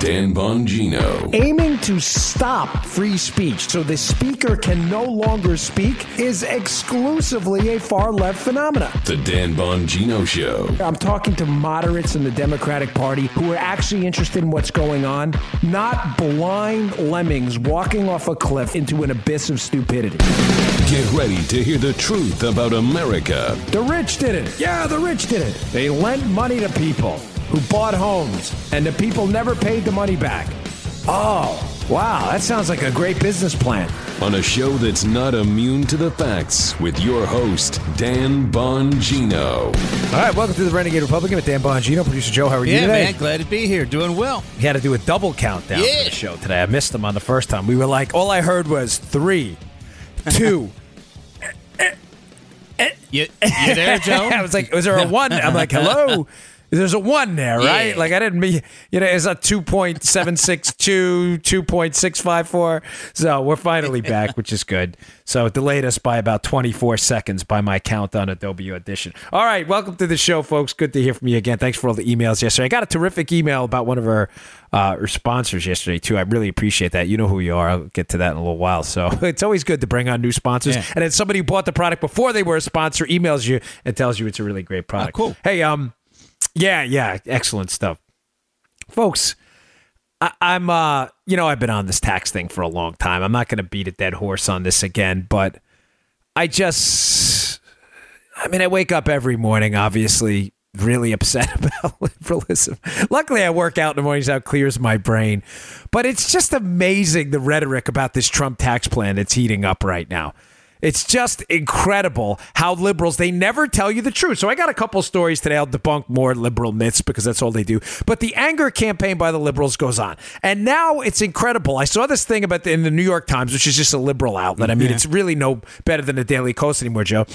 Dan Bongino. Aiming to stop free speech so the speaker can no longer speak is exclusively a far left phenomenon. The Dan Bongino Show. I'm talking to moderates in the Democratic Party who are actually interested in what's going on, not blind lemmings walking off a cliff into an abyss of stupidity. Get ready to hear the truth about America. The rich did it. Yeah, the rich did it. They lent money to people who bought homes, and the people never paid the money back. Oh, wow, that sounds like a great business plan. On a show that's not immune to the facts with your host, Dan Bongino. All right, welcome to the Renegade Republican with Dan Bongino. Producer Joe, how are you Yeah, today? man, glad to be here. Doing well. We had to do a double countdown for the show today. I missed them on the first time. We were like, all I heard was three, two. You, you there, Joe? I was like, was there a one? I'm like, hello? There's a one there, right? Yeah. Like I didn't mean, you know, it's a 2.762, 2.654. So we're finally back, which is good. So it delayed us by about 24 seconds by my count on Adobe Audition. All right, welcome to the show, folks. Good to hear from you again. Thanks for all the emails yesterday. I got a terrific email about one of our, uh, our sponsors yesterday, too. I really appreciate that. You know who you are. I'll get to that in a little while. So it's always good to bring on new sponsors. Yeah. And then somebody who bought the product before they were a sponsor emails you and tells you it's a really great product. cool. Hey, um, yeah, yeah, excellent stuff, folks. I, I'm, uh, you know, I've been on this tax thing for a long time. I'm not going to beat a dead horse on this again, but I just, I mean, I wake up every morning, obviously, really upset about liberalism. Luckily, I work out in the mornings, how it clears my brain. But it's just amazing the rhetoric about this Trump tax plan that's heating up right now. It's just incredible how liberals they never tell you the truth. So I got a couple stories today. I'll debunk more liberal myths because that's all they do. But the anger campaign by the liberals goes on, and now it's incredible. I saw this thing about the, in the New York Times, which is just a liberal outlet. I mean, it's really no better than the Daily Kos anymore, Joe.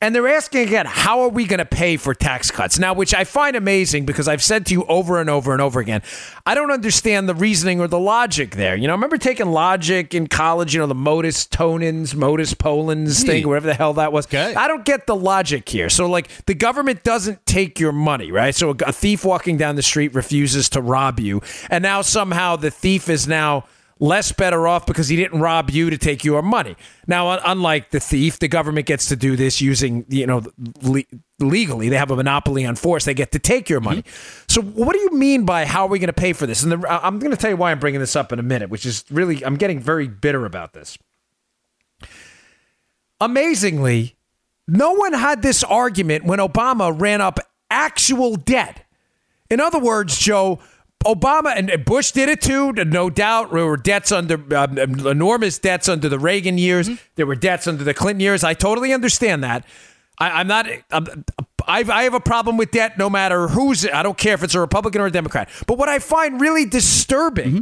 And they're asking again, how are we going to pay for tax cuts? Now, which I find amazing because I've said to you over and over and over again, I don't understand the reasoning or the logic there. You know, I remember taking logic in college, you know, the modus tollens, modus ponens hmm. thing, whatever the hell that was. Okay. I don't get the logic here. So, like, the government doesn't take your money, right? So, a thief walking down the street refuses to rob you. And now somehow the thief is now less better off because he didn't rob you to take your money. Now, unlike the thief, the government gets to do this using, you know, le- legally. They have a monopoly on force. They get to take your money. Mm-hmm. So, what do you mean by how are we going to pay for this? And the, I'm going to tell you why I'm bringing this up in a minute, which is really, I'm getting very bitter about this. Amazingly, no one had this argument when Obama ran up actual debt. In other words, Joe, Obama and Bush did it too, no doubt. There were debts under um, um enormous debts under the Reagan years. Mm-hmm. There were debts under the Clinton years. I totally understand that. I, I'm not. I'm, I've, I have a problem with debt, no matter who's. I don't care if it's a Republican or a Democrat. But what I find really disturbing, mm-hmm.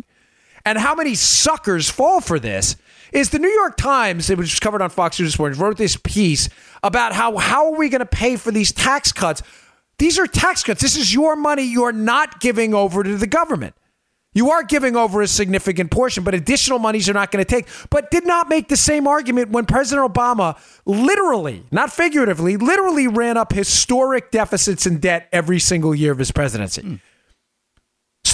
and how many suckers fall for this, is the New York Times, it was covered on Fox News this morning, wrote this piece about how how are we going to pay for these tax cuts? These are tax cuts. This is your money you're not giving over to the government. You are giving over a significant portion, but additional monies you're not going to take. But did not make the same argument when President Obama literally, not figuratively, literally ran up historic deficits and debt every single year of his presidency. Hmm.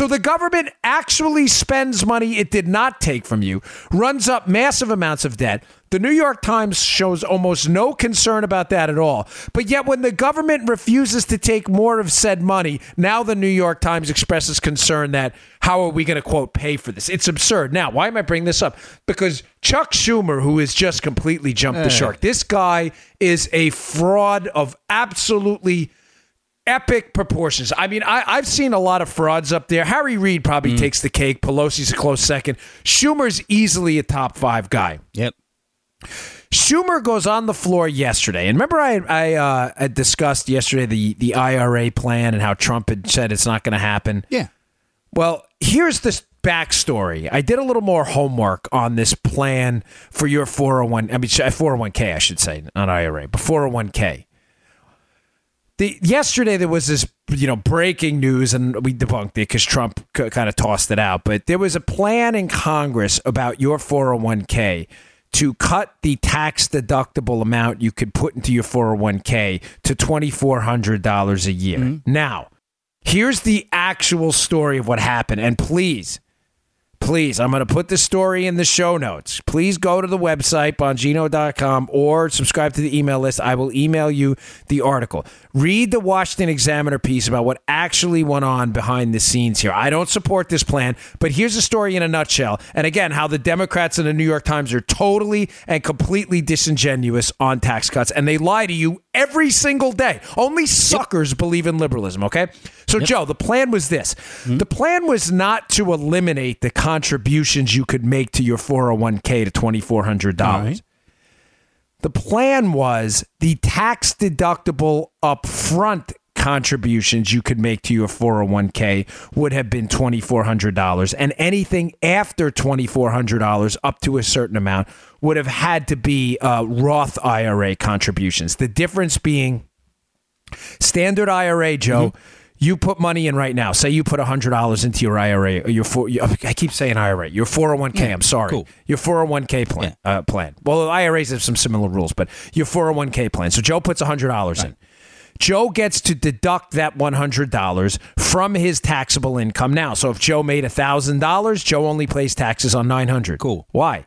So the government actually spends money it did not take from you, runs up massive amounts of debt. The New York Times shows almost no concern about that at all. But yet, when the government refuses to take more of said money, now the New York Times expresses concern that how are we going to, quote, pay for this? It's absurd. Now, why am I bringing this up? Because Chuck Schumer, who has just completely jumped the eh. shark, this guy is a fraud of absolutely epic proportions. I mean, I, I've seen a lot of frauds up there. Harry Reid probably takes the cake. Pelosi's a close second. Schumer's easily a top five guy. Yep. Schumer goes on the floor yesterday, and remember I I uh, had discussed yesterday the the IRA plan and how Trump had said it's not going to happen. Yeah. Well, here's this backstory. I did a little more homework on this plan for your 401 I mean 401k I should say, not IRA, but 401k. The, yesterday there was this you know breaking news and we debunked it because Trump c- kind of tossed it out but there was a plan in Congress about your 401k to cut the tax deductible amount you could put into your 401k to $2400 a year. Mm-hmm. Now, here's the actual story of what happened and please please, I'm going to put the story in the show notes. Please go to the website, bongino.com, or subscribe to the email list. I will email you the article. Read the Washington Examiner piece about what actually went on behind the scenes here. I don't support this plan, but here's the story in a nutshell. And again, how the Democrats and the New York Times are totally and completely disingenuous on tax cuts, and they lie to you every single day. Only suckers believe in liberalism, okay? So, Joe, the plan was this hmm? the plan was not to eliminate the contributions you could make to your 401k to $2,400. All right. The plan was the tax deductible upfront contributions you could make to your 401k would have been $2,400. And anything after $2,400 up to a certain amount would have had to be uh, Roth IRA contributions. The difference being standard IRA, Joe. You put money in right now. Say you put hundred dollars into your IRA or your four. I keep saying IRA. Your four hundred one k. I'm sorry. cool. Your four hundred one k plan. Uh, plan. Well, IRAs have some similar rules, but your four hundred one k plan. So Joe puts hundred dollars in. Joe gets to deduct that $100 from his taxable income now. So if Joe made $1,000, Joe only pays taxes on 900. Cool. Why?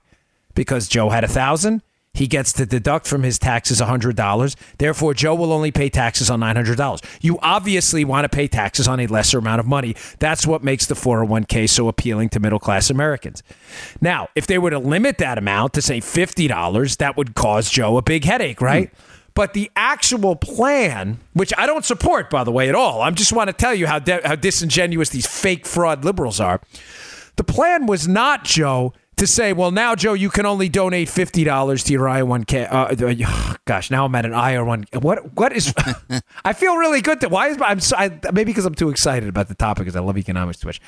Because Joe had a 1000, he gets to deduct from his taxes $100. Therefore, Joe will only pay taxes on $900. You obviously want to pay taxes on a lesser amount of money. That's what makes the 401k so appealing to middle class Americans. Now, if they were to limit that amount to say $50, that would cause Joe a big headache, right? Hmm. But the actual plan, which I don't support, by the way, at all, I just want to tell you how, di- how disingenuous these fake fraud liberals are. The plan was not, Joe, to say, well, now, Joe, you can only donate fifty dollars to your I-1K. Uh, gosh, now I'm at an IR1. What? What is? I feel really good. To, why is I'm so, I, maybe because I'm too excited about the topic because I love economics too much.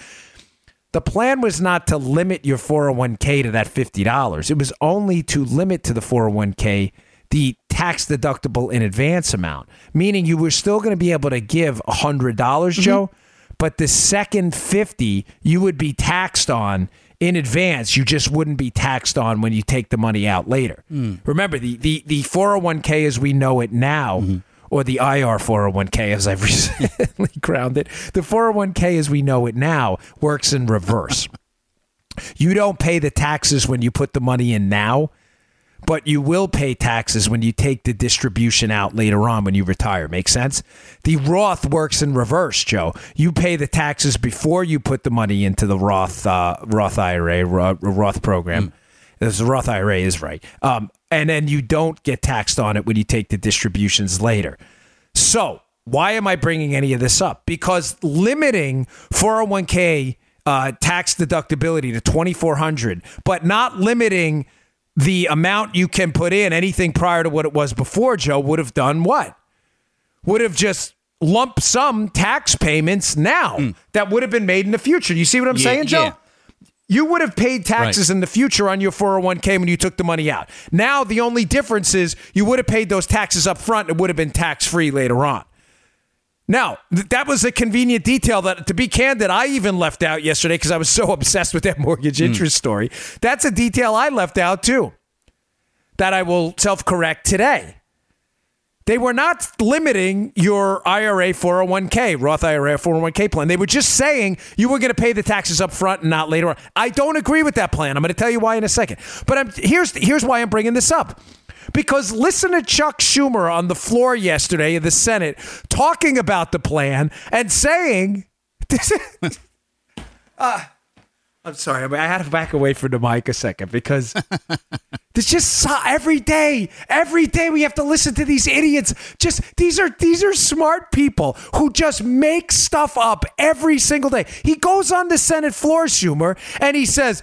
The plan was not to limit your 401k to that $50. It was only to limit to the 401k the tax deductible in advance amount, meaning you were still going to be able to give $100, dollars Joe, but the second 50 you would be taxed on in advance. You just wouldn't be taxed on when you take the money out later. Hmm. Remember, the, the, the 401k as we know it now, mm-hmm. or the IR 401k as I've recently crowned it, the 401k as we know it now works in reverse. You don't pay the taxes when you put the money in now, but you will pay taxes when you take the distribution out later on when you retire. Make sense? The Roth works in reverse, Joe. You pay the taxes before you put the money into the Roth uh, Roth IRA Roth program. This Roth IRA is right, um, and then you don't get taxed on it when you take the distributions later. So, why am I bringing any of this up? Because limiting 401k uh, tax deductibility to 2400 but not limiting the amount you can put in anything prior to what it was before, Joe, would have done what? Would have just lump sum tax payments now hmm. that would have been made in the future. You see what I'm Yeah, saying, Joe? yeah. You would have paid taxes in the future on your 401k when you took the money out. Now, the only difference is you would have paid those taxes up front. It would have been tax free later on. Now, th- that was a convenient detail that, to be candid, I even left out yesterday because I was so obsessed with that mortgage hmm. interest story. That's a detail I left out too, that I will self correct today. They were not limiting your IRA 401k, Roth IRA 401k plan. They were just saying you were going to pay the taxes up front and not later on. I don't agree with that plan. I'm going to tell you why in a second. But I'm, here's here's why I'm bringing this up. Because listen to Chuck Schumer on the floor yesterday in the Senate talking about the plan and saying this is, uh, I'm sorry. I, mean, I had to back away from the mic a second because there's just every day, every day we have to listen to these idiots. Just these are these are smart people who just make stuff up every single day. He goes on the Senate floor, Schumer, and he says,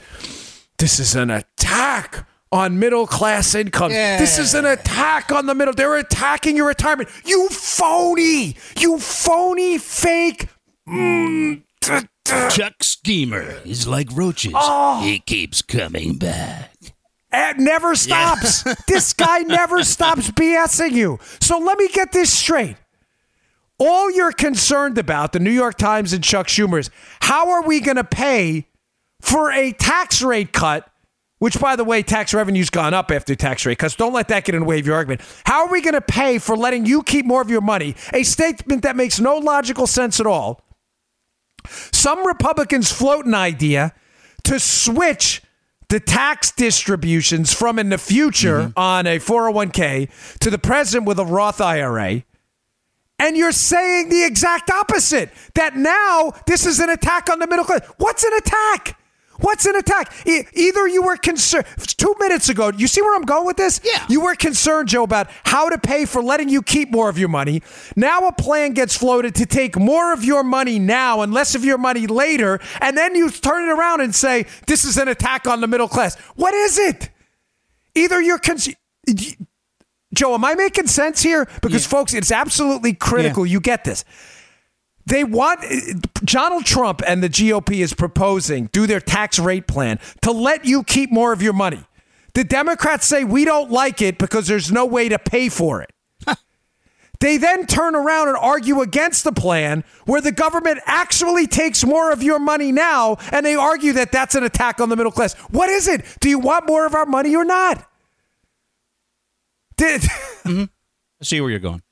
"This is an attack." On middle class income. This is an attack on the middle. They're attacking your retirement. You phony. You phony fake mm, Chuck Schemer is like roaches. He keeps coming back. It never stops. this guy never stops BSing you. So let me get this straight. All you're concerned about, the New York Times and Chuck Schumer, is how are we going to pay for a tax rate cut? Which, by the way, tax revenue's gone up after tax rate cuts. Don't let that get in the way of your argument. How are we going to pay for letting you keep more of your money? A statement that makes no logical sense at all. Some Republicans float an idea to switch the tax distributions from in the future mm-hmm. on a 401k to the present with a Roth IRA. And you're saying the exact opposite that now this is an attack on the middle class. What's an attack? What's an attack? E- either you were concerned two minutes ago. You see where I'm going with this? Yeah. You were concerned, Joe, about how to pay for letting you keep more of your money. Now a plan gets floated to take more of your money now and less of your money later, and then you turn it around and say this is an attack on the middle class. What is it? Either you're concerned. Joe, am I making sense here? Because, Yeah. folks, it's absolutely critical you get this. They want Donald Trump and the GOP is proposing do their tax rate plan to let you keep more of your money. The Democrats say we don't like it because there's no way to pay for it. They then turn around and argue against the plan where the government actually takes more of your money now, and they argue that that's an attack on the middle class. What is it? Do you want more of our money or not? Did, mm-hmm. I see where you're going.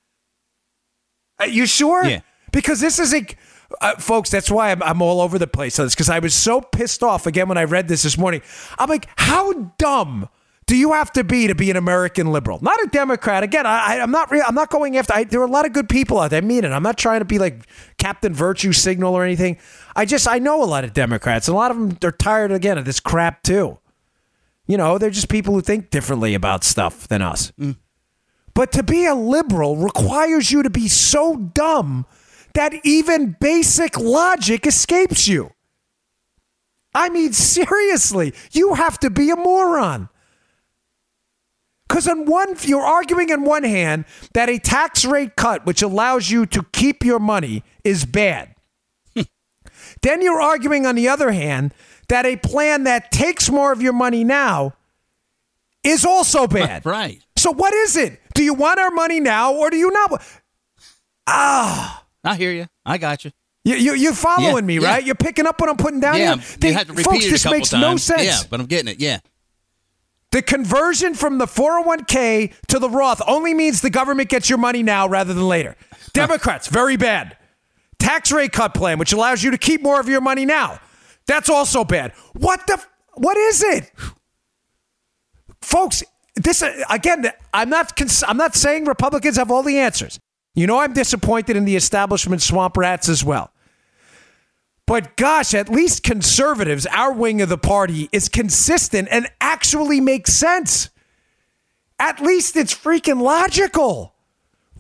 Are you sure? Yeah. Because this is a. Uh, folks, that's why I'm, I'm all over the place on this because I was so pissed off again when I read this this morning. I'm like, how dumb do you have to be to be an American liberal? Not a Democrat. Again, I, I'm not. Re- I'm not going after. I, there are a lot of good people out there. I mean it. I'm not trying to be like Captain Virtue Signal or anything. I just I know a lot of Democrats, and a lot of them they're tired again of this crap too. You know, they're just people who think differently about stuff than us. But to be a liberal requires you to be so dumb that even basic logic escapes you. I mean, seriously, you have to be a moron. Because on one, you're arguing on one hand that a tax rate cut, which allows you to keep your money, is bad. then you're arguing on the other hand that a plan that takes more of your money now is also bad. Right. So what is it? Do you want our money now or do you not? wa- ah. I hear you. I got you. You, you, you're following Yeah, me, yeah. right? You're picking up what I'm putting down yeah, here. you They- had to repeat folks, it this a couple makes times. no sense. Yeah, but I'm getting it. Yeah. The conversion from the 401k to the Roth only means the government gets your money now rather than later. Democrats, very bad. Tax rate cut plan, which allows you to keep more of your money now. That's also bad. What the? What is it, folks? This uh, again. I'm not. I'm not saying Republicans have all the answers. You know, I'm disappointed in the establishment swamp rats as well. But gosh, at least conservatives, our wing of the party, is consistent and actually makes sense. At least it's freaking logical.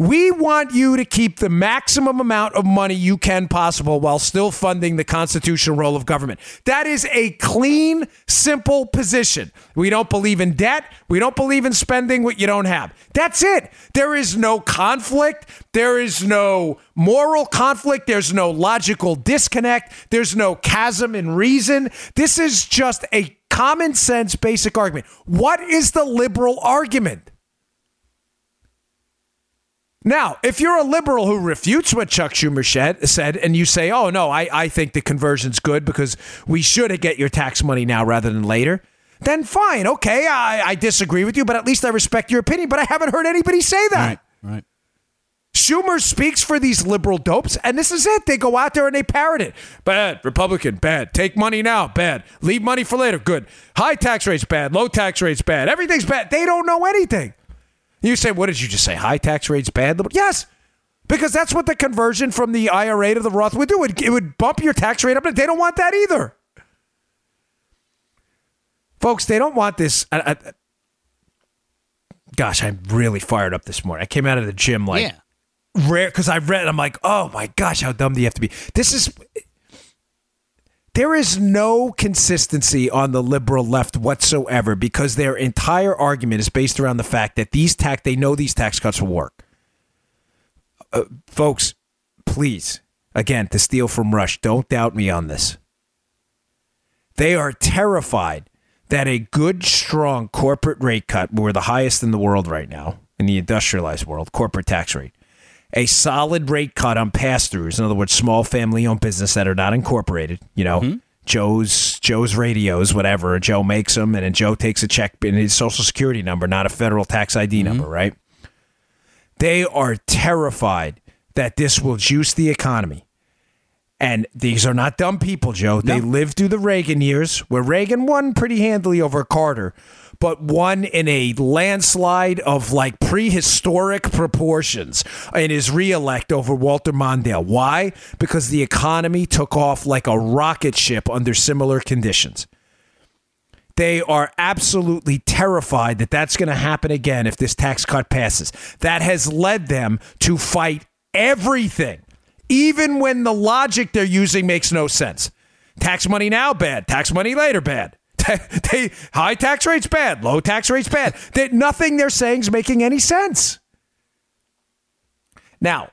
We want you to keep the maximum amount of money you can possible while still funding the constitutional role of government. That is a clean, simple position. We don't believe in debt. We don't believe in spending what you don't have. That's it. There is no conflict. There is no moral conflict. There's no logical disconnect. There's no chasm in reason. This is just a common sense basic argument. What is the liberal argument? Now, if you're a liberal who refutes what Chuck Schumer shed, said, and you say, oh, no, I, I think the conversion's good because we should get your tax money now rather than later, then fine. Okay, I, I disagree with you, but at least I respect your opinion. But I haven't heard anybody say that. Right. Right. Schumer speaks for these liberal dopes, and this is it. They go out there and they parrot it. Bad. Republican, bad. Take money now, bad. Leave money for later, good. High tax rates, bad. Low tax rates, bad. Everything's bad. They don't know anything. You say, what did you just say? High tax rates, bad? Yes, because that's what the conversion from the IRA to the Roth would do. It, it would bump your tax rate up, and they don't want that either. Folks, they don't want this. I, I, gosh, I'm really fired up this morning. I came out of the gym like yeah. rare because I read. I'm like, oh my gosh, how dumb do you have to be? This is. There is no consistency on the liberal left whatsoever because their entire argument is based around the fact that these tax they know these tax cuts will work. Uh, folks, please, again, to steal from Rush. Don't doubt me on this. They are terrified that a good, strong corporate rate cut, we're the highest in the world right now, in the industrialized world, corporate tax rate, a solid rate cut on pass throughs, in other words, small family owned business that are not incorporated, you know, mm-hmm. Joe's Joe's radios, whatever. Joe makes them, and then Joe takes a check in his social security number, not a federal tax ID mm-hmm. number, right? They are terrified that this will juice the economy. And these are not dumb people, Joe. They lived through the Reagan years where Reagan won pretty handily over Carter, but won in a landslide of like prehistoric proportions in his reelect over Walter Mondale. Why? Because the economy took off like a rocket ship under similar conditions. They are absolutely terrified that that's going to happen again if this tax cut passes. That has led them to fight everything even when the logic they're using makes no sense. Tax money now, bad. Tax money later, bad. They, high tax rates, bad. Low tax rates, bad. They, nothing they're saying is making any sense. Now,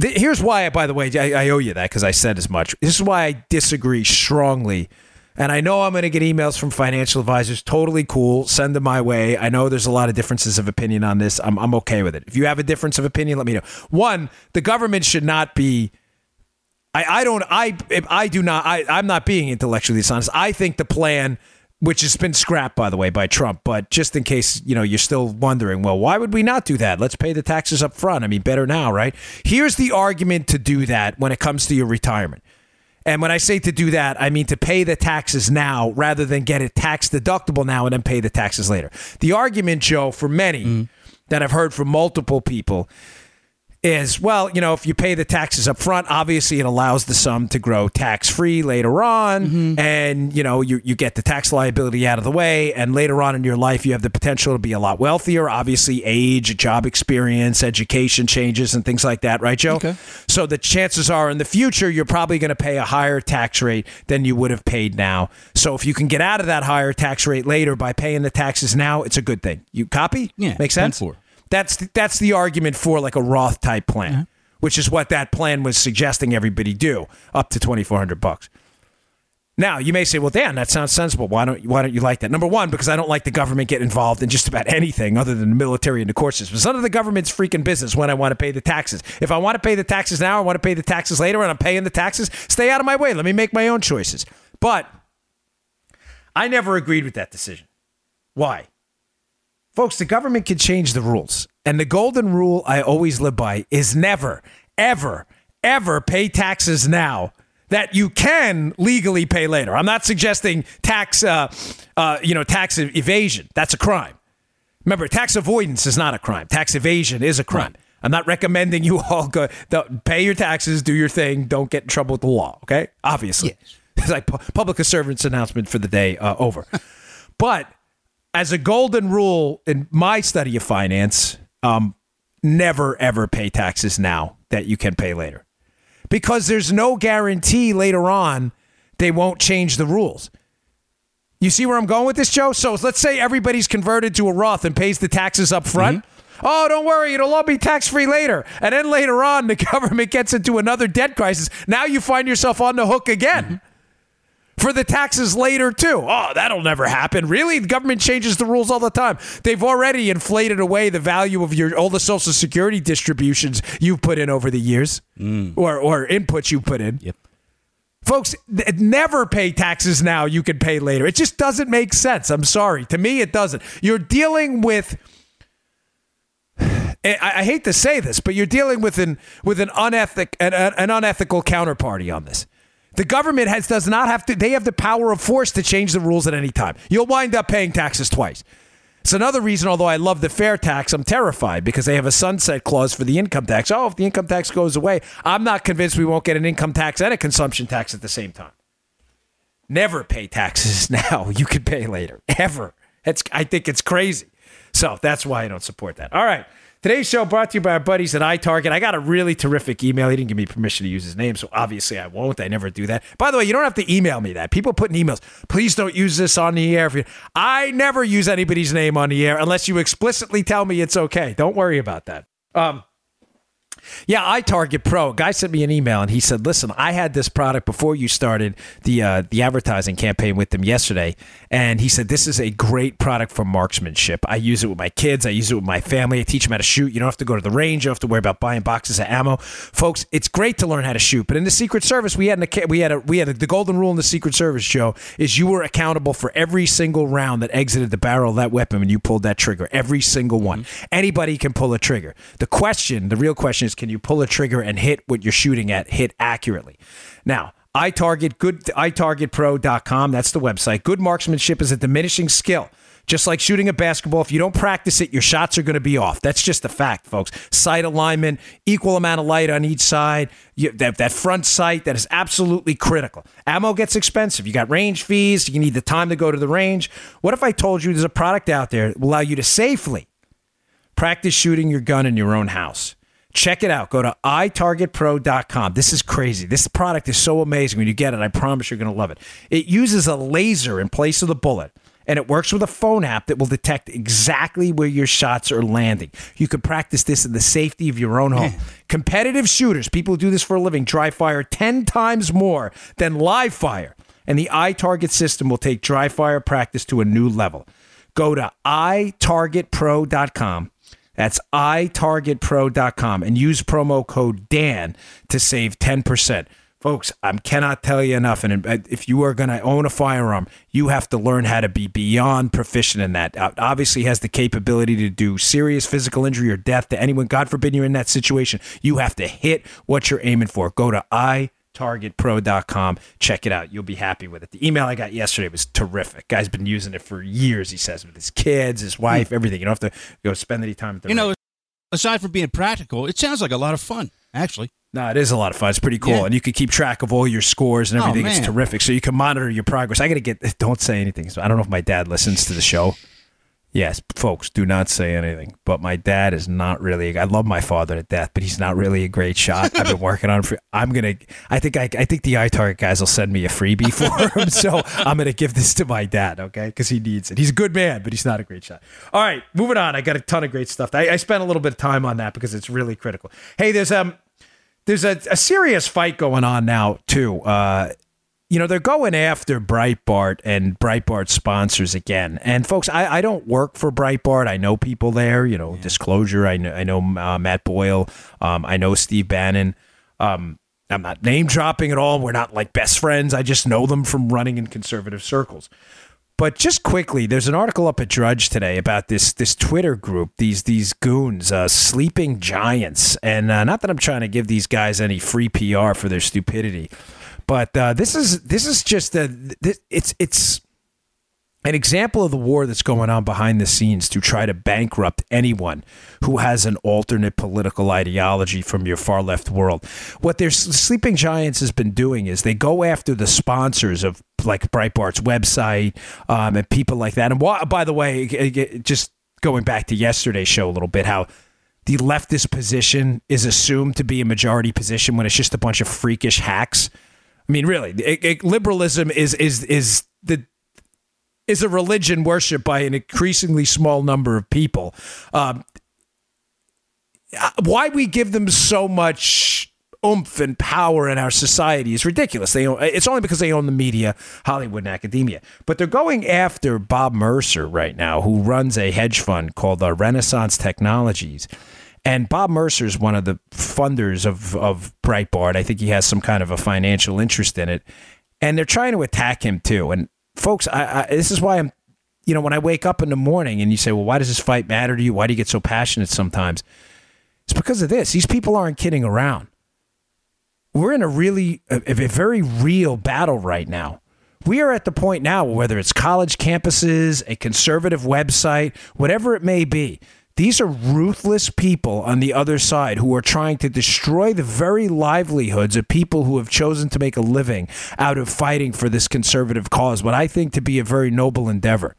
th- here's why, by the way, I, I owe you that because I said as much. This is why I disagree strongly and I know I'm going to get emails from financial advisors. Totally cool. Send them my way. I know there's a lot of differences of opinion on this. I'm, I'm okay with it. If you have a difference of opinion, let me know. One, the government should not be. I, I don't. I I do not. I, I'm not being intellectually dishonest. I think the plan which has been scrapped by the way by Trump. But just in case you know you're still wondering, well, why would we not do that? Let's pay the taxes up front. I mean, better now, right? Here's the argument to do that when it comes to your retirement. And when I say to do that, I mean to pay the taxes now rather than get it tax deductible now and then pay the taxes later. The argument, Joe, for many mm. that I've heard from multiple people is well, you know, if you pay the taxes up front, obviously it allows the sum to grow tax free later on. Mm-hmm. And, you know, you, you get the tax liability out of the way. And later on in your life, you have the potential to be a lot wealthier. Obviously, age, job experience, education changes, and things like that, right, Joe? Okay. So the chances are in the future, you're probably going to pay a higher tax rate than you would have paid now. So if you can get out of that higher tax rate later by paying the taxes now, it's a good thing. You copy? Yeah. Make sense? That's that's the argument for like a Roth type plan, which is what that plan was suggesting everybody do up to twenty four hundred bucks. Now you may say, "Well, Dan, that sounds sensible. Why don't why don't you like that?" Number one, because I don't like the government getting involved in just about anything other than the military and the court system. It's none of the government's freaking business when I want to pay the taxes. If I want to pay the taxes now, I want to pay the taxes later, and I'm paying the taxes. Stay out of my way. Let me make my own choices. But I never agreed with that decision. Why? Folks, the government can change the rules. And the golden rule I always live by is never, ever, ever pay taxes now that you can legally pay later. I'm not suggesting tax, uh, uh, you know, tax evasion. That's a crime. Remember, tax avoidance is not a crime. Tax evasion is a crime. Right. I'm not recommending you all go pay your taxes, do your thing, don't get in trouble with the law. Okay, obviously, yes. it's like public servant's announcement for the day uh, over. but as a golden rule in my study of finance, um, never ever pay taxes now that you can pay later because there's no guarantee later on they won't change the rules. You see where I'm going with this, Joe? So let's say everybody's converted to a Roth and pays the taxes up front. Mm-hmm. Oh, don't worry, it'll all be tax free later. And then later on, the government gets into another debt crisis. Now you find yourself on the hook again. Mm-hmm for the taxes later too. Oh, that'll never happen. Really? The government changes the rules all the time. They've already inflated away the value of your all the social security distributions you've put in over the years mm. or or inputs you put in. Yep. Folks, never pay taxes now. You can pay later. It just doesn't make sense. I'm sorry. To me, it doesn't. You're dealing with. I, hate to say this, but you're dealing with an with an unethic an, an unethical counterparty on this. The government has does not have to. They have the power of force to change the rules at any time. You'll wind up paying taxes twice. It's another reason, although I love the fair tax, I'm terrified because they have a sunset clause for the income tax. Oh, if the income tax goes away, I'm not convinced we won't get an income tax and a consumption tax at the same time. Never pay taxes now. You can pay later. Ever. It's, I think it's crazy. So that's why I don't support that. All right. Today's show brought to you by our buddies at iTarget. I got a really terrific email. He didn't give me permission to use his name, so obviously I won't. I never do that. By the way, you don't have to email me that. People put in emails, please don't use this on the air. I never use anybody's name on the air unless you explicitly tell me it's okay. Don't worry about that. Um, Yeah, iTarget Pro. A guy sent me an email and he said, "Listen, I had this product before you started the uh, the advertising campaign with them yesterday, and he said this is a great product for marksmanship. I use it with my kids. I use it with my family. I teach them how to shoot. You don't have to go to the range. You don't have to worry about buying boxes of ammo, folks. It's great to learn how to shoot. But in the Secret Service, we had a, we had a, we had a, the golden rule in the Secret Service, Joe, is you were accountable for every single round that exited the barrel of that weapon when you pulled that trigger. Every single one. Mm-hmm. Anybody can pull a trigger. The question, the real question is, can you pull a trigger and hit what you're shooting at, hit accurately? Now, iTarget, good iTargetPro.com. That's the website. Good marksmanship is a diminishing skill. Just like shooting a basketball, if you don't practice it, your shots are going to be off. That's just a fact, folks. Sight alignment, equal amount of light on each side, you, that, that front sight, that is absolutely critical. Ammo gets expensive. You got range fees, you need the time to go to the range. What if I told you there's a product out there that will allow you to safely practice shooting your gun in your own house? Check it out. Go to itargetpro.com. This is crazy. This product is so amazing. When you get it, I promise you're going to love it. It uses a laser in place of the bullet and it works with a phone app that will detect exactly where your shots are landing. You can practice this in the safety of your own home. Competitive shooters, people who do this for a living, dry fire 10 times more than live fire. And the iTarget system will take dry fire practice to a new level. Go to itargetpro.com that's itargetpro.com and use promo code Dan to save 10%. Folks, I cannot tell you enough. And if you are going to own a firearm, you have to learn how to be beyond proficient in that. Obviously, has the capability to do serious physical injury or death to anyone. God forbid you're in that situation. You have to hit what you're aiming for. Go to i targetpro.com. Check it out. You'll be happy with it. The email I got yesterday was terrific. Guy's been using it for years, he says, with his kids, his hmm. wife, everything. You don't have to go spend any time at the You know, aside from being practical, it sounds like a lot of fun, actually. No, it is a lot of fun. It's pretty cool, yeah. and you can keep track of all your scores and oh, everything. Oh, it's terrific. So you can monitor your progress. I got to get. Don't say anything. So I don't know if my dad listens to the show. Yes, folks, do not say anything. But my dad is not really. I love my father to death, but he's not really a great shot. I've been working on. For, I'm gonna. I think. I, I think the iTarget guys will send me a freebie for him. so I'm gonna give this to my dad, okay? Because he needs it. He's a good man, but he's not a great shot. All right, moving on. I got a ton of great stuff. I, I spent a little bit of time on that because it's really critical. Hey, there's um, there's a, a serious fight going on now too. Uh, you know, they're going after Breitbart and Breitbart sponsors again. And folks, I, I don't work for Breitbart. I know people there, you know, yeah. disclosure. I know, I know uh, Matt Boyle. Um, I know Steve Bannon. Um, I'm not name dropping at all. We're not like best friends. I just know them from running in conservative circles. But just quickly, there's an article up at Drudge today about this this Twitter group, these these goons, uh, sleeping giants, and uh, not that I'm trying to give these guys any free PR for their stupidity, but uh, this is this is just a this, it's it's an example of the war that's going on behind the scenes to try to bankrupt anyone who has an alternate political ideology from your far left world. What their sleeping giants has been doing is they go after the sponsors of like Breitbart's website um, and people like that. And why, by the way, just going back to yesterday's show a little bit, how the leftist position is assumed to be a majority position when it's just a bunch of freakish hacks I mean, really, it, it, liberalism is is is the is a religion worshipped by an increasingly small number of people. Um, uh, why we give them so much oomph and power in our society is ridiculous. They own, it's only because they own the media, Hollywood, and academia. But they're going after Bob Mercer right now, who runs a hedge fund called uh, Renaissance Technologies. And Bob Mercer is one of the funders of, of Breitbart. I think he has some kind of a financial interest in it. And they're trying to attack him too. And folks, I, I, this is why I'm, you know, when I wake up in the morning and you say, well, why does this fight matter to you? Why do you get so passionate sometimes? It's because of this. These people aren't kidding around. We're in a really, a, a very real battle right now. We are at the point now, whether it's college campuses, a conservative website, whatever it may be, these are ruthless people on the other side who are trying to destroy the very livelihoods of people who have chosen to make a living out of fighting for this conservative cause, what I think to be a very noble endeavor.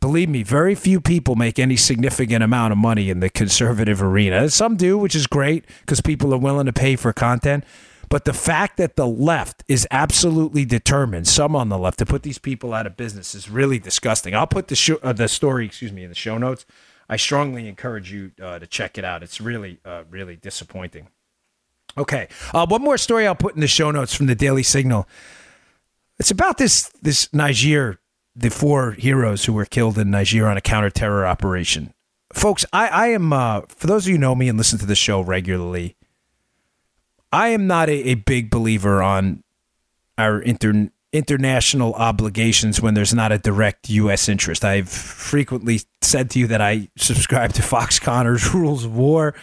Believe me, very few people make any significant amount of money in the conservative arena. Some do, which is great because people are willing to pay for content. But the fact that the left is absolutely determined, some on the left, to put these people out of business is really disgusting. I'll put the, show, uh, the story, excuse me, in the show notes. I strongly encourage you uh, to check it out. It's really, uh, really disappointing. Okay, uh, one more story I'll put in the show notes from the Daily Signal. It's about this this Niger, the four heroes who were killed in Niger on a counter-terror operation. Folks, I, I am uh, for those of you who know me and listen to the show regularly. I am not a, a big believer on our inter, international obligations when there's not a direct U.S. interest. I've frequently said to you that I subscribe to Fox Conner's rules of war.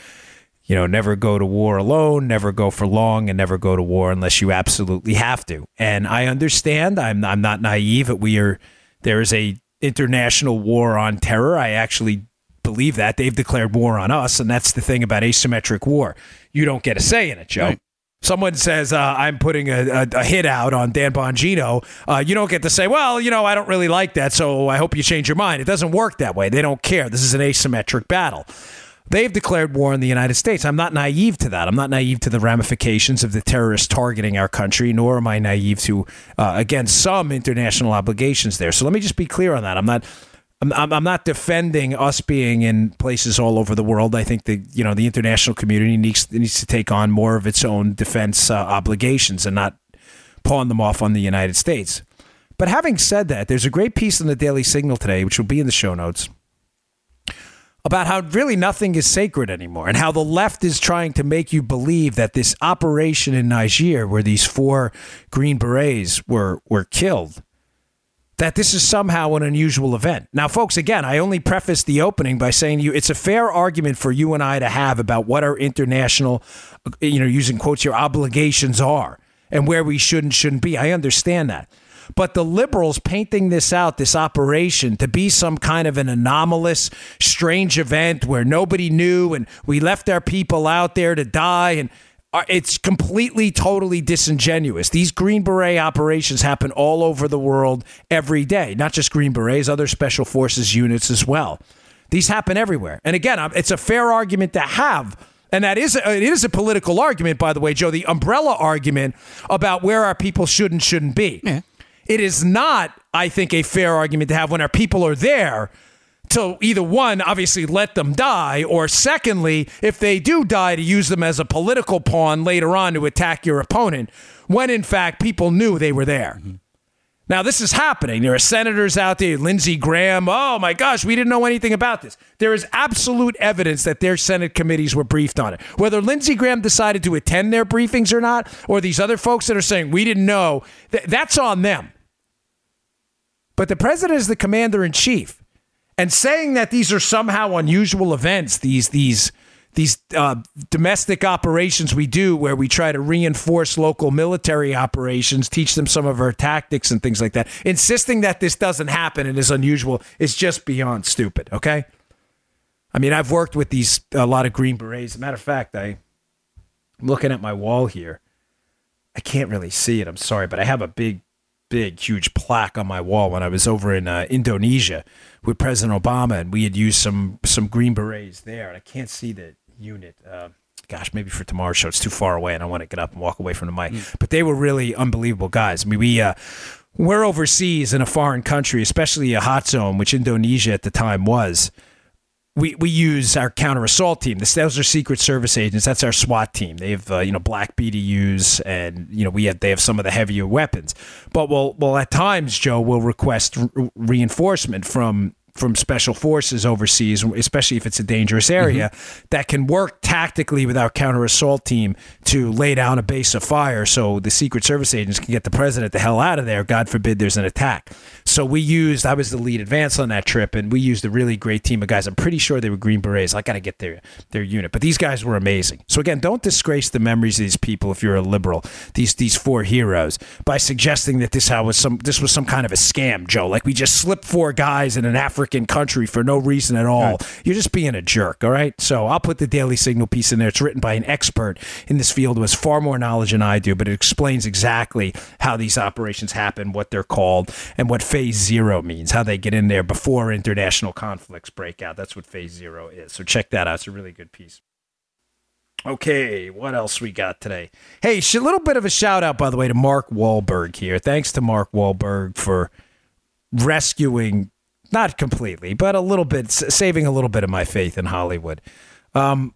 You know, never go to war alone, never go for long, and never go to war unless you absolutely have to. And I understand. I'm I'm not naive. That we are there is a international war on terror. I actually believe that they've declared war on us, and that's the thing about asymmetric war. You don't get a say in it, Joe. Right. Someone says uh, I'm putting a, a, a, hit out on Dan Bongino. Uh, you don't get to say, well, you know, I don't really like that, so I hope you change your mind. It doesn't work that way. They don't care. This is an asymmetric battle. They've declared war on the United States. I'm not naive to that. I'm not naive to the ramifications of the terrorists targeting our country, nor am I naive to, uh, again, some international obligations there. So let me just be clear on that. I'm not. I'm, I'm not defending us being in places all over the world. I think that you know the international community needs needs to take on more of its own defense uh, obligations and not pawn them off on the United States. But having said that, there's a great piece in the Daily Signal today, which will be in the show notes, about how really nothing is sacred anymore and how the left is trying to make you believe that this operation in Niger, where these four Green Berets were were killed, that this is somehow an unusual event. Now, folks, again, I only preface the opening by saying you it's a fair argument for you and I to have about what our international, uh, you know, using quotes here, obligations are and where we should and shouldn't be. I understand that. But the liberals painting this out, this operation, to be some kind of an anomalous, strange event where nobody knew and we left our people out there to die and Uh, it's completely, totally disingenuous. These Green Beret operations happen all over the world every day, not just Green Berets, other special forces units as well. These happen everywhere. And again, it's a fair argument to have. And that is a, it is a political argument, by the way, Joe. The umbrella argument about where our people should and shouldn't be. Yeah. It is not, I think, a fair argument to have when our people are there to either one, obviously let them die, or secondly, if they do die, to use them as a political pawn later on to attack your opponent, when in fact people knew they were there. Mm-hmm. Now, this is happening. There are senators out there, Lindsey Graham. Oh my gosh, we didn't know anything about this. There is absolute evidence that their Senate committees were briefed on it. Whether Lindsey Graham decided to attend their briefings or not, or these other folks that are saying we didn't know, th- that's on them. But the president is the commander in chief and saying that these are somehow unusual events, these these these uh, domestic operations we do where we try to reinforce local military operations, teach them some of our tactics and things like that. Insisting that this doesn't happen and is unusual is just beyond stupid. Okay. I mean, I've worked with these a lot of Green Berets. As a matter of fact, I, I'm looking at my wall here. I can't really see it. I'm sorry, but I have a big big, huge plaque on my wall when I was over in uh, Indonesia with President Obama, and we had used some some Green Berets there. And I can't see the unit. Uh, gosh, maybe for tomorrow's show, it's too far away, and I want to get up and walk away from the mic. Mm. But they were really unbelievable guys. I mean, we. Uh, we're overseas in a foreign country, especially a hot zone, which Indonesia at the time was we, we use our counter assault team. This, those are Secret Service agents. That's our SWAT team. They have uh, you know black BDUs, and you know we have they have some of the heavier weapons. But well, well at times Joe will request re- reinforcement from from special forces overseas, especially if it's a dangerous area, mm-hmm. that can work tactically with our counter assault team to lay down a base of fire so the Secret Service agents can get the president the hell out of there. God forbid there's an attack. So we used, I was the lead advance on that trip, and we used a really great team of guys. I'm pretty sure they were Green Berets. I got to get their, their unit. But these guys were amazing. So again, don't disgrace the memories of these people if you're a liberal, these these four heroes, by suggesting that this how was some this was some kind of a scam, Joe. Like we just slipped four guys in an African country for no reason at all. Right. You're just being a jerk, all right? So I'll put the Daily Signal piece in there. It's written by an expert in this field who has far more knowledge than I do, but it explains exactly how these operations happen, what they're called, and what phase zero means, how they get in there before international conflicts break out. That's what phase zero is. So check that out. It's a really good piece. Okay, what else we got today? Hey, a little bit of a shout out, by the way, to Mark Wahlberg here. Thanks to Mark Wahlberg for rescuing not completely, but a little bit, saving a little bit of my faith in Hollywood. Um,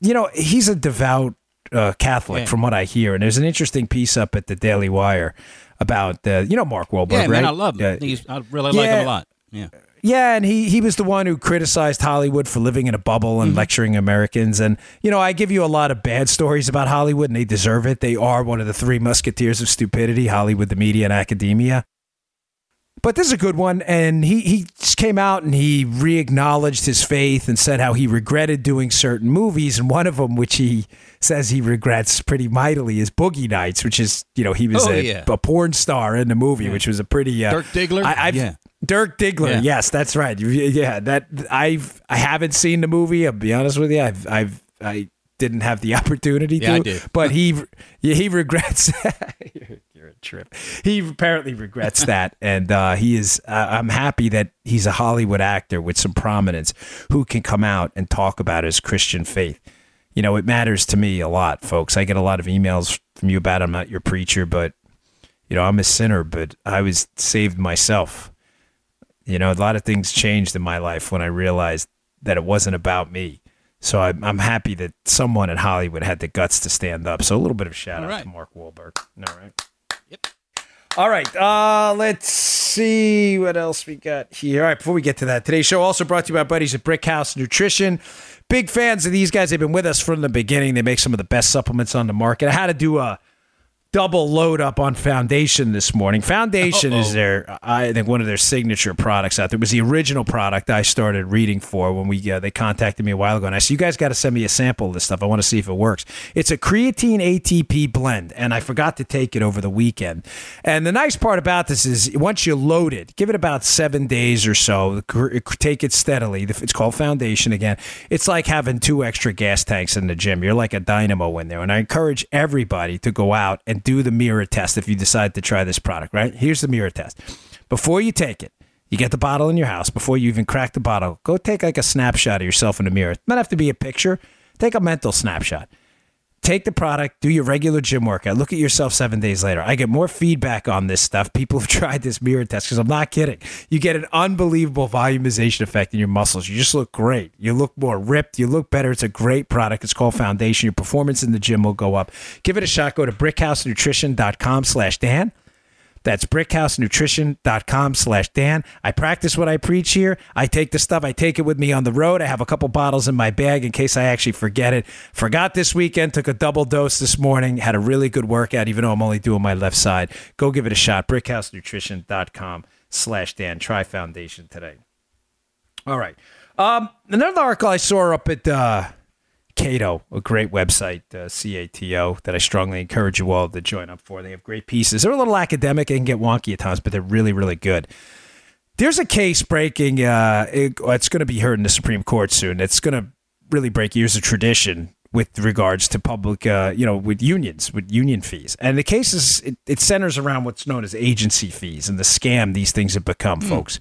you know, he's a devout uh, Catholic, Yeah. from what I hear, and there's an interesting piece up at the Daily Wire about uh, you know Mark Wahlberg, Yeah, right? man, I love him. Yeah. He's, I really like him a lot. Yeah. Yeah, and he he was the one who criticized Hollywood for living in a bubble and lecturing Americans. And you know, I give you a lot of bad stories about Hollywood, and they deserve it. They are one of the three musketeers of stupidity: Hollywood, the media, and academia. But this is a good one, and he he just came out and he re-acknowledged his faith and said how he regretted doing certain movies, and one of them, which he says he regrets pretty mightily, is Boogie Nights, which is you know he was Oh, a, yeah. a porn star in the movie, which was a pretty uh, Dirk Diggler? I, I've, Yeah. Dirk Diggler. Yeah. Yes, that's right. Yeah, that I've I haven't seen the movie. I'll be honest with you. I've I've I didn't have the opportunity Yeah, I to. did. But he yeah, he regrets. you're, a trip. He apparently regrets that, and uh, he is. Uh, I'm happy that he's a Hollywood actor with some prominence who can come out and talk about his Christian faith. You know, it matters to me a lot, folks. I get a lot of emails from you about I'm not your preacher, but you know, I'm a sinner, but I was saved myself. You know, a lot of things changed in my life when I realized that it wasn't about me. So I'm, I'm happy that someone in Hollywood had the guts to stand up. So a little bit of shout All out right. to Mark Wahlberg. All right. Yep. All right. Uh, let's see what else we got here. All right. Before we get to that, today's show also brought to you by buddies at Brick House Nutrition. Big fans of these guys. They've been with us from the beginning. They make some of the best supplements on the market. I had to do a double load up on Foundation this morning. Foundation is their, I think, one of their signature products out there. It was the original product I started reading for when we uh, they contacted me a while ago, and I said, "You guys got to send me a sample of this stuff. I want to see if it works." It's a creatine ATP blend, and I forgot to take it over the weekend. And the nice part about this is once you load it, give it about seven days or so. Take it steadily. It's called Foundation again. It's like having two extra gas tanks in the gym. You're like a dynamo in there, and I encourage everybody to go out and do the mirror test if you decide to try this product. Right? Here's the mirror test. Before you take it, you get the bottle in your house. Before you even crack the bottle, go take like a snapshot of yourself in the mirror. It doesn't have to be a picture. Take a mental snapshot take the product, do your regular gym workout, look at yourself seven days later. I get more feedback on this stuff. People have tried this mirror test because I'm not kidding. You get an unbelievable volumization effect in your muscles. You just look great. You look more ripped. You look better. It's a great product. It's called Foundation. Your performance in the gym will go up. Give it a shot. Go to brickhousenutrition.com slash Dan. That's brickhousenutrition.com slash Dan. I practice what I preach here. I take the stuff, I take it with me on the road. I have a couple bottles in my bag in case I actually forget it. Forgot this weekend, took a double dose this morning, had a really good workout, even though I'm only doing my left side. Go give it a shot. brickhousenutrition.com slash Dan. Try Foundation today. All right. Um, another article I saw up at uh, Cato, a great website, uh, C-A-T-O, that I strongly encourage you all to join up for. They have great pieces. They're a little academic and get wonky at times, but they're really, really good. There's a case breaking. Uh, it- it's going to be heard in the Supreme Court soon. It's going to really break years of tradition with regards to public, uh, you know, with unions, with union fees. And the case is, it, it centers around what's known as agency fees and the scam these things have become, folks.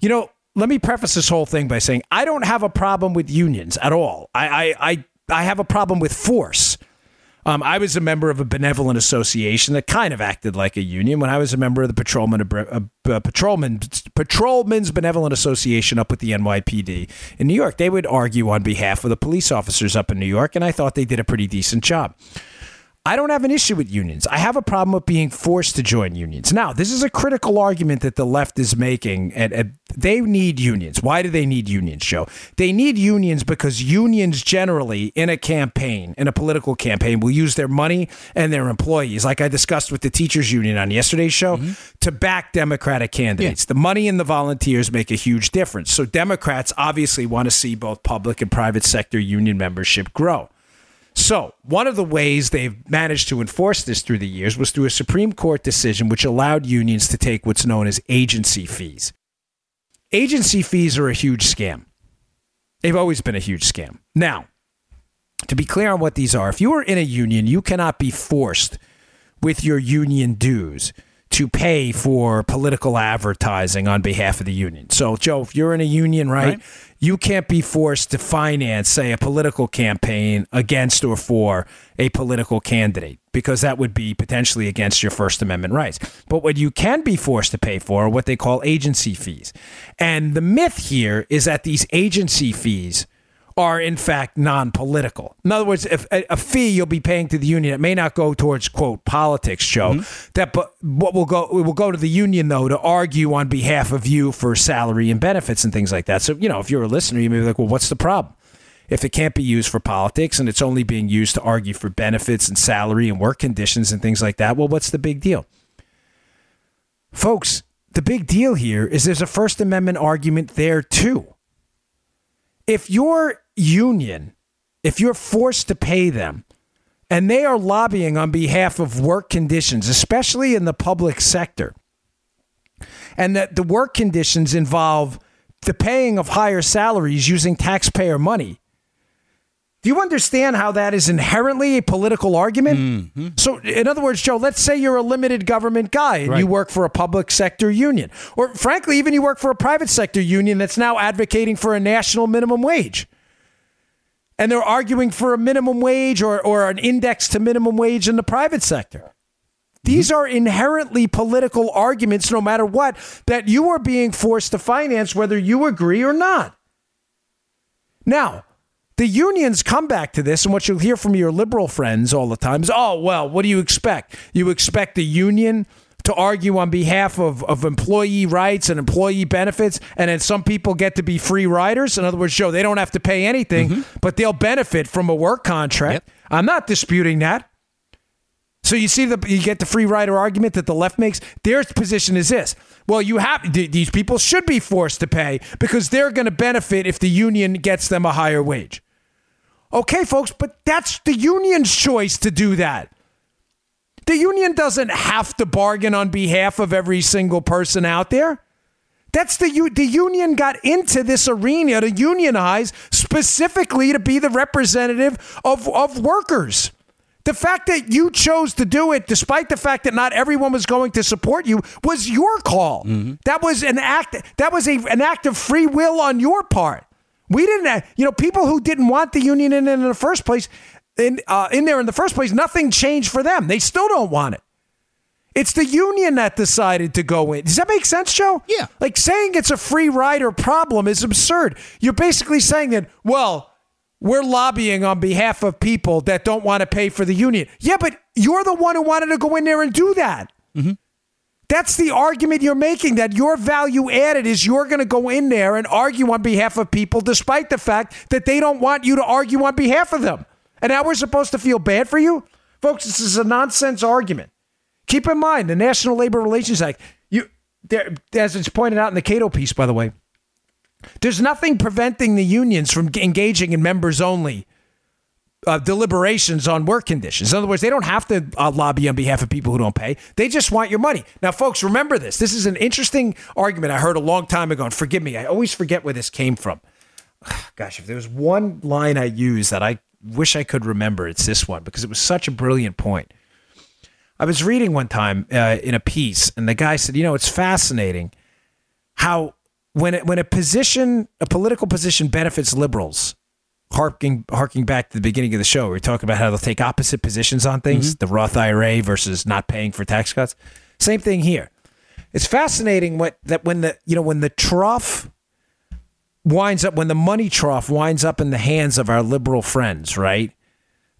You know, let me preface this whole thing by saying I don't have a problem with unions at all. I I I, I have a problem with force. Um, I was a member of a benevolent association that kind of acted like a union when I was a member of the patrolman uh, uh, patrolman patrolmen's benevolent association up with the NYPD in New York. They would argue on behalf of the police officers up in New York, and I thought they did a pretty decent job. I don't have an issue with unions. I have a problem with being forced to join unions. Now, this is a critical argument that the left is making, and, and they need unions. Why do they need unions, Joe? They need unions because unions generally, in a campaign, in a political campaign, will use their money and their employees, like I discussed with the teachers' union on yesterday's show, mm-hmm. to back Democratic candidates. The money and the volunteers make a huge difference. So, Democrats obviously want to see both public and private sector union membership grow. So, one of the ways they've managed to enforce this through the years was through a Supreme Court decision which allowed unions to take what's known as agency fees. Agency fees are a huge scam. They've always been a huge scam. Now, to be clear on what these are, if you are in a union, you cannot be forced with your union dues to pay for political advertising on behalf of the union. So, Joe, if you're in a union, right, Right. you can't be forced to finance, say, a political campaign against or for a political candidate because that would be potentially against your First Amendment rights. But what you can be forced to pay for are what they call agency fees. And the myth here is that these agency fees are in fact non-political. In other words, if a, a fee you'll be paying to the union, it may not go towards quote politics, Joe. Mm-hmm. That but what will go it will go to the union though to argue on behalf of you for salary and benefits and things like that. So you know, if you're a listener, you may be like, well, what's the problem? If it can't be used for politics and it's only being used to argue for benefits and salary and work conditions and things like that, well, what's the big deal? Folks, the big deal here is there's a First Amendment argument there too if your union, if you're forced to pay them, and they are lobbying on behalf of work conditions, especially in the public sector, and that the work conditions involve the paying of higher salaries using taxpayer money. Do you understand how that is inherently a political argument? Mm-hmm. So, in other words, Joe, let's say you're a limited government guy and you work for a public sector union, or frankly, even you work for a private sector union that's now advocating for a national minimum wage. And they're arguing for a minimum wage or, or an index to minimum wage in the private sector. These mm-hmm. are inherently political arguments, no matter what, that you are being forced to finance, whether you agree or not. Now, the unions come back to this, and what you'll hear from your liberal friends all the time is, oh, well, what do you expect? You expect the union to argue on behalf of, of employee rights and employee benefits, and then some people get to be free riders? In other words, Joe, they don't have to pay anything, mm-hmm. but they'll benefit from a work contract. Yep. I'm not disputing that. So you see the you get the free rider argument that the left makes. Their position is this: well, you have th- these people should be forced to pay because they're going to benefit if the union gets them a higher wage. Okay, folks, but that's the union's choice to do that. The union doesn't have to bargain on behalf of every single person out there. That's the the union got into this arena to unionize specifically to be the representative of, of workers. The fact that you chose to do it, despite the fact that not everyone was going to support you, was your call. Mm-hmm. That was an act. That was a, an act of free will on your part. We didn't, you know, people who didn't want the union in, in the first place, in uh, in there in the first place, nothing changed for them. They still don't want it. It's the union that decided to go in. Does that make sense, Joe? Yeah. Like saying it's a free rider problem is absurd. You're basically saying that, well, we're lobbying on behalf of people that don't want to pay for the union. Yeah, but you're the one who wanted to go in there and do that. That's the argument you're making that your value added is you're going to go in there and argue on behalf of people despite the fact that they don't want you to argue on behalf of them. And now we're supposed to feel bad for you? Folks, this is a nonsense argument. Keep in mind the National Labor Relations Act, you there as it's pointed out in the Cato piece by the way. There's nothing preventing the unions from engaging in members only uh, deliberations on work conditions. In other words, they don't have to uh, lobby on behalf of people who don't pay. They just want your money. Now, folks, remember this. This is an interesting argument I heard a long time ago. And forgive me, I always forget where this came from. Gosh, if there was one line I used that I wish I could remember, it's this one because it was such a brilliant point. I was reading one time uh, in a piece, and the guy said, "You know, it's fascinating how when it, when a position, a political position, benefits liberals." Harking harking back to the beginning of the show, we are talking about how they'll take opposite positions on things, mm-hmm. the Roth IRA versus not paying for tax cuts. Same thing here. It's fascinating what that when the you know when the trough winds up when the money trough winds up in the hands of our liberal friends, right?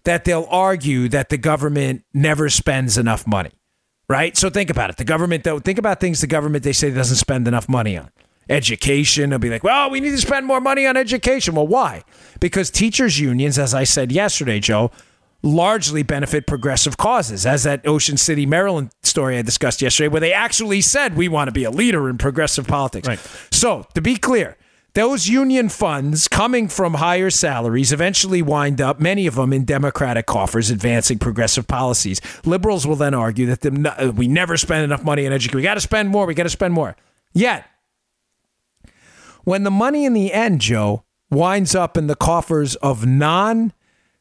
That they'll argue that the government never spends enough money, right? So think about it. The government, though, think about things the government they say doesn't spend enough money on. Education, they'll be like, well, we need to spend more money on education. Well, why? Because teachers' unions, as I said yesterday, Joe, largely benefit progressive causes, as that Ocean City, Maryland story I discussed yesterday, where they actually said we want to be a leader in progressive politics. Right. So, to be clear, those union funds coming from higher salaries eventually wind up, many of them in Democratic coffers, advancing progressive policies. Liberals will then argue that the, uh, we never spend enough money on education. We got to spend more. We got to spend more. Yet, when the money in the end, Joe, winds up in the coffers of non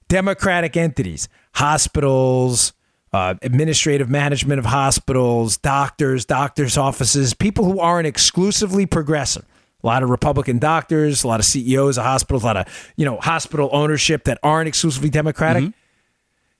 democratic entities, hospitals, uh, administrative management of hospitals, doctors, doctors' offices, people who aren't exclusively progressive. A lot of Republican doctors, a lot of CEOs of hospitals, a lot of you know hospital ownership that aren't exclusively Democratic. Mm-hmm.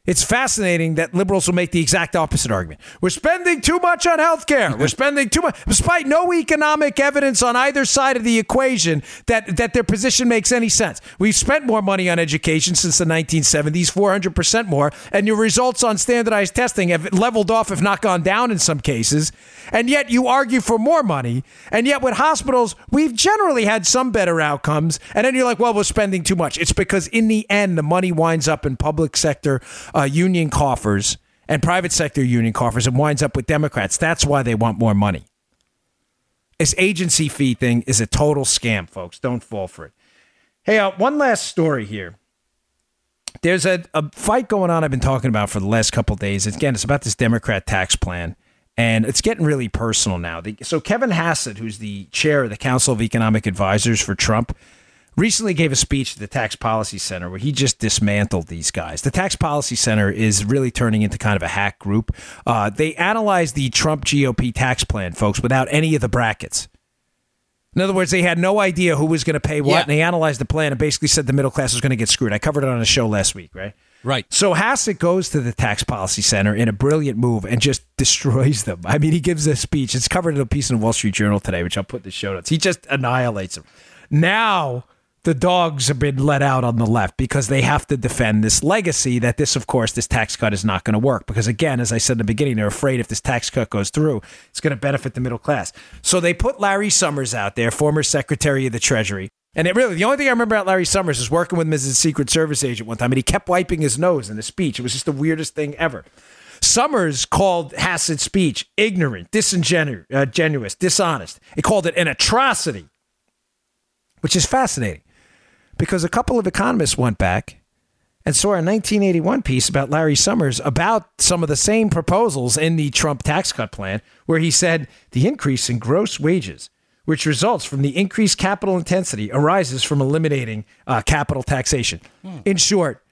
It's fascinating that liberals will make the exact opposite argument. We're spending too much on health care. We're spending too much, despite no economic evidence on either side of the equation that, that their position makes any sense. We've spent more money on education since the 1970s, 400% more, and your results on standardized testing have leveled off, if not gone down in some cases. And yet you argue for more money. And yet with hospitals, we've generally had some better outcomes. And then you're like, well, we're spending too much. It's because in the end, the money winds up in public sector uh, union coffers and private sector union coffers and winds up with Democrats. That's why they want more money. This agency fee thing is a total scam, folks. Don't fall for it. Hey, uh, one last story here. There's a, a fight going on I've been talking about for the last couple days. Again, it's about this Democrat tax plan, and it's getting really personal now. So, Kevin Hassett, who's the chair of the Council of Economic Advisors for Trump, recently gave a speech at the Tax Policy Center where he just dismantled these guys. The Tax Policy Center is really turning into kind of a hack group. Uh, they analyzed the Trump GOP tax plan, folks, without any of the brackets. In other words, they had no idea who was going to pay what, yeah. and they analyzed the plan and basically said the middle class was going to get screwed. I covered it on a show last week, right? Right. So Hassett goes to the Tax Policy Center in a brilliant move and just destroys them. I mean, he gives a speech. It's covered in a piece in the Wall Street Journal today, which I'll put in the show notes. He just annihilates them. Now the dogs have been let out on the left because they have to defend this legacy that this, of course, this tax cut is not going to work. Because again, as I said in the beginning, they're afraid if this tax cut goes through, it's going to benefit the middle class. So they put Larry Summers out there, former Secretary of the Treasury. And it really, the only thing I remember about Larry Summers is working with Mrs. Secret Service agent one time, and he kept wiping his nose in a speech. It was just the weirdest thing ever. Summers called Hassett's speech ignorant, disingenuous, uh, dishonest. He called it an atrocity, which is fascinating because a couple of economists went back and saw a 1981 piece about Larry Summers about some of the same proposals in the Trump tax cut plan, where he said the increase in gross wages, which results from the increased capital intensity, arises from eliminating uh, capital taxation. Hmm. In short,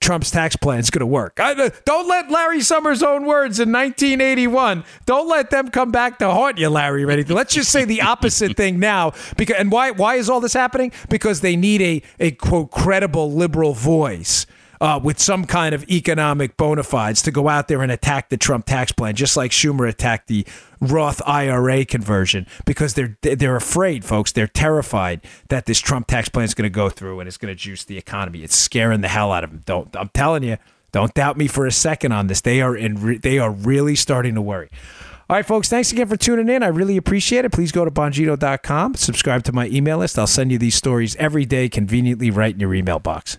Trump's tax plan is going to work. I, uh, don't let Larry Summers' own words in 1981. Don't let them come back to haunt you, Larry. Ready? Let's just say the opposite thing now. Because and why? Why is all this happening? Because they need a a quote credible liberal voice uh, with some kind of economic bona fides to go out there and attack the Trump tax plan, just like Schumer attacked the Roth IRA conversion, because they're they're afraid, folks. They're terrified that this Trump tax plan is going to go through and it's going to juice the economy. It's scaring the hell out of them. Don't I'm telling you. Don't doubt me for a second on this. They are in. They are really starting to worry. All right, folks, thanks again for tuning in. I really appreciate it. Please go to Bongino.com, subscribe to my email list. I'll send you these stories every day, conveniently right in your email box.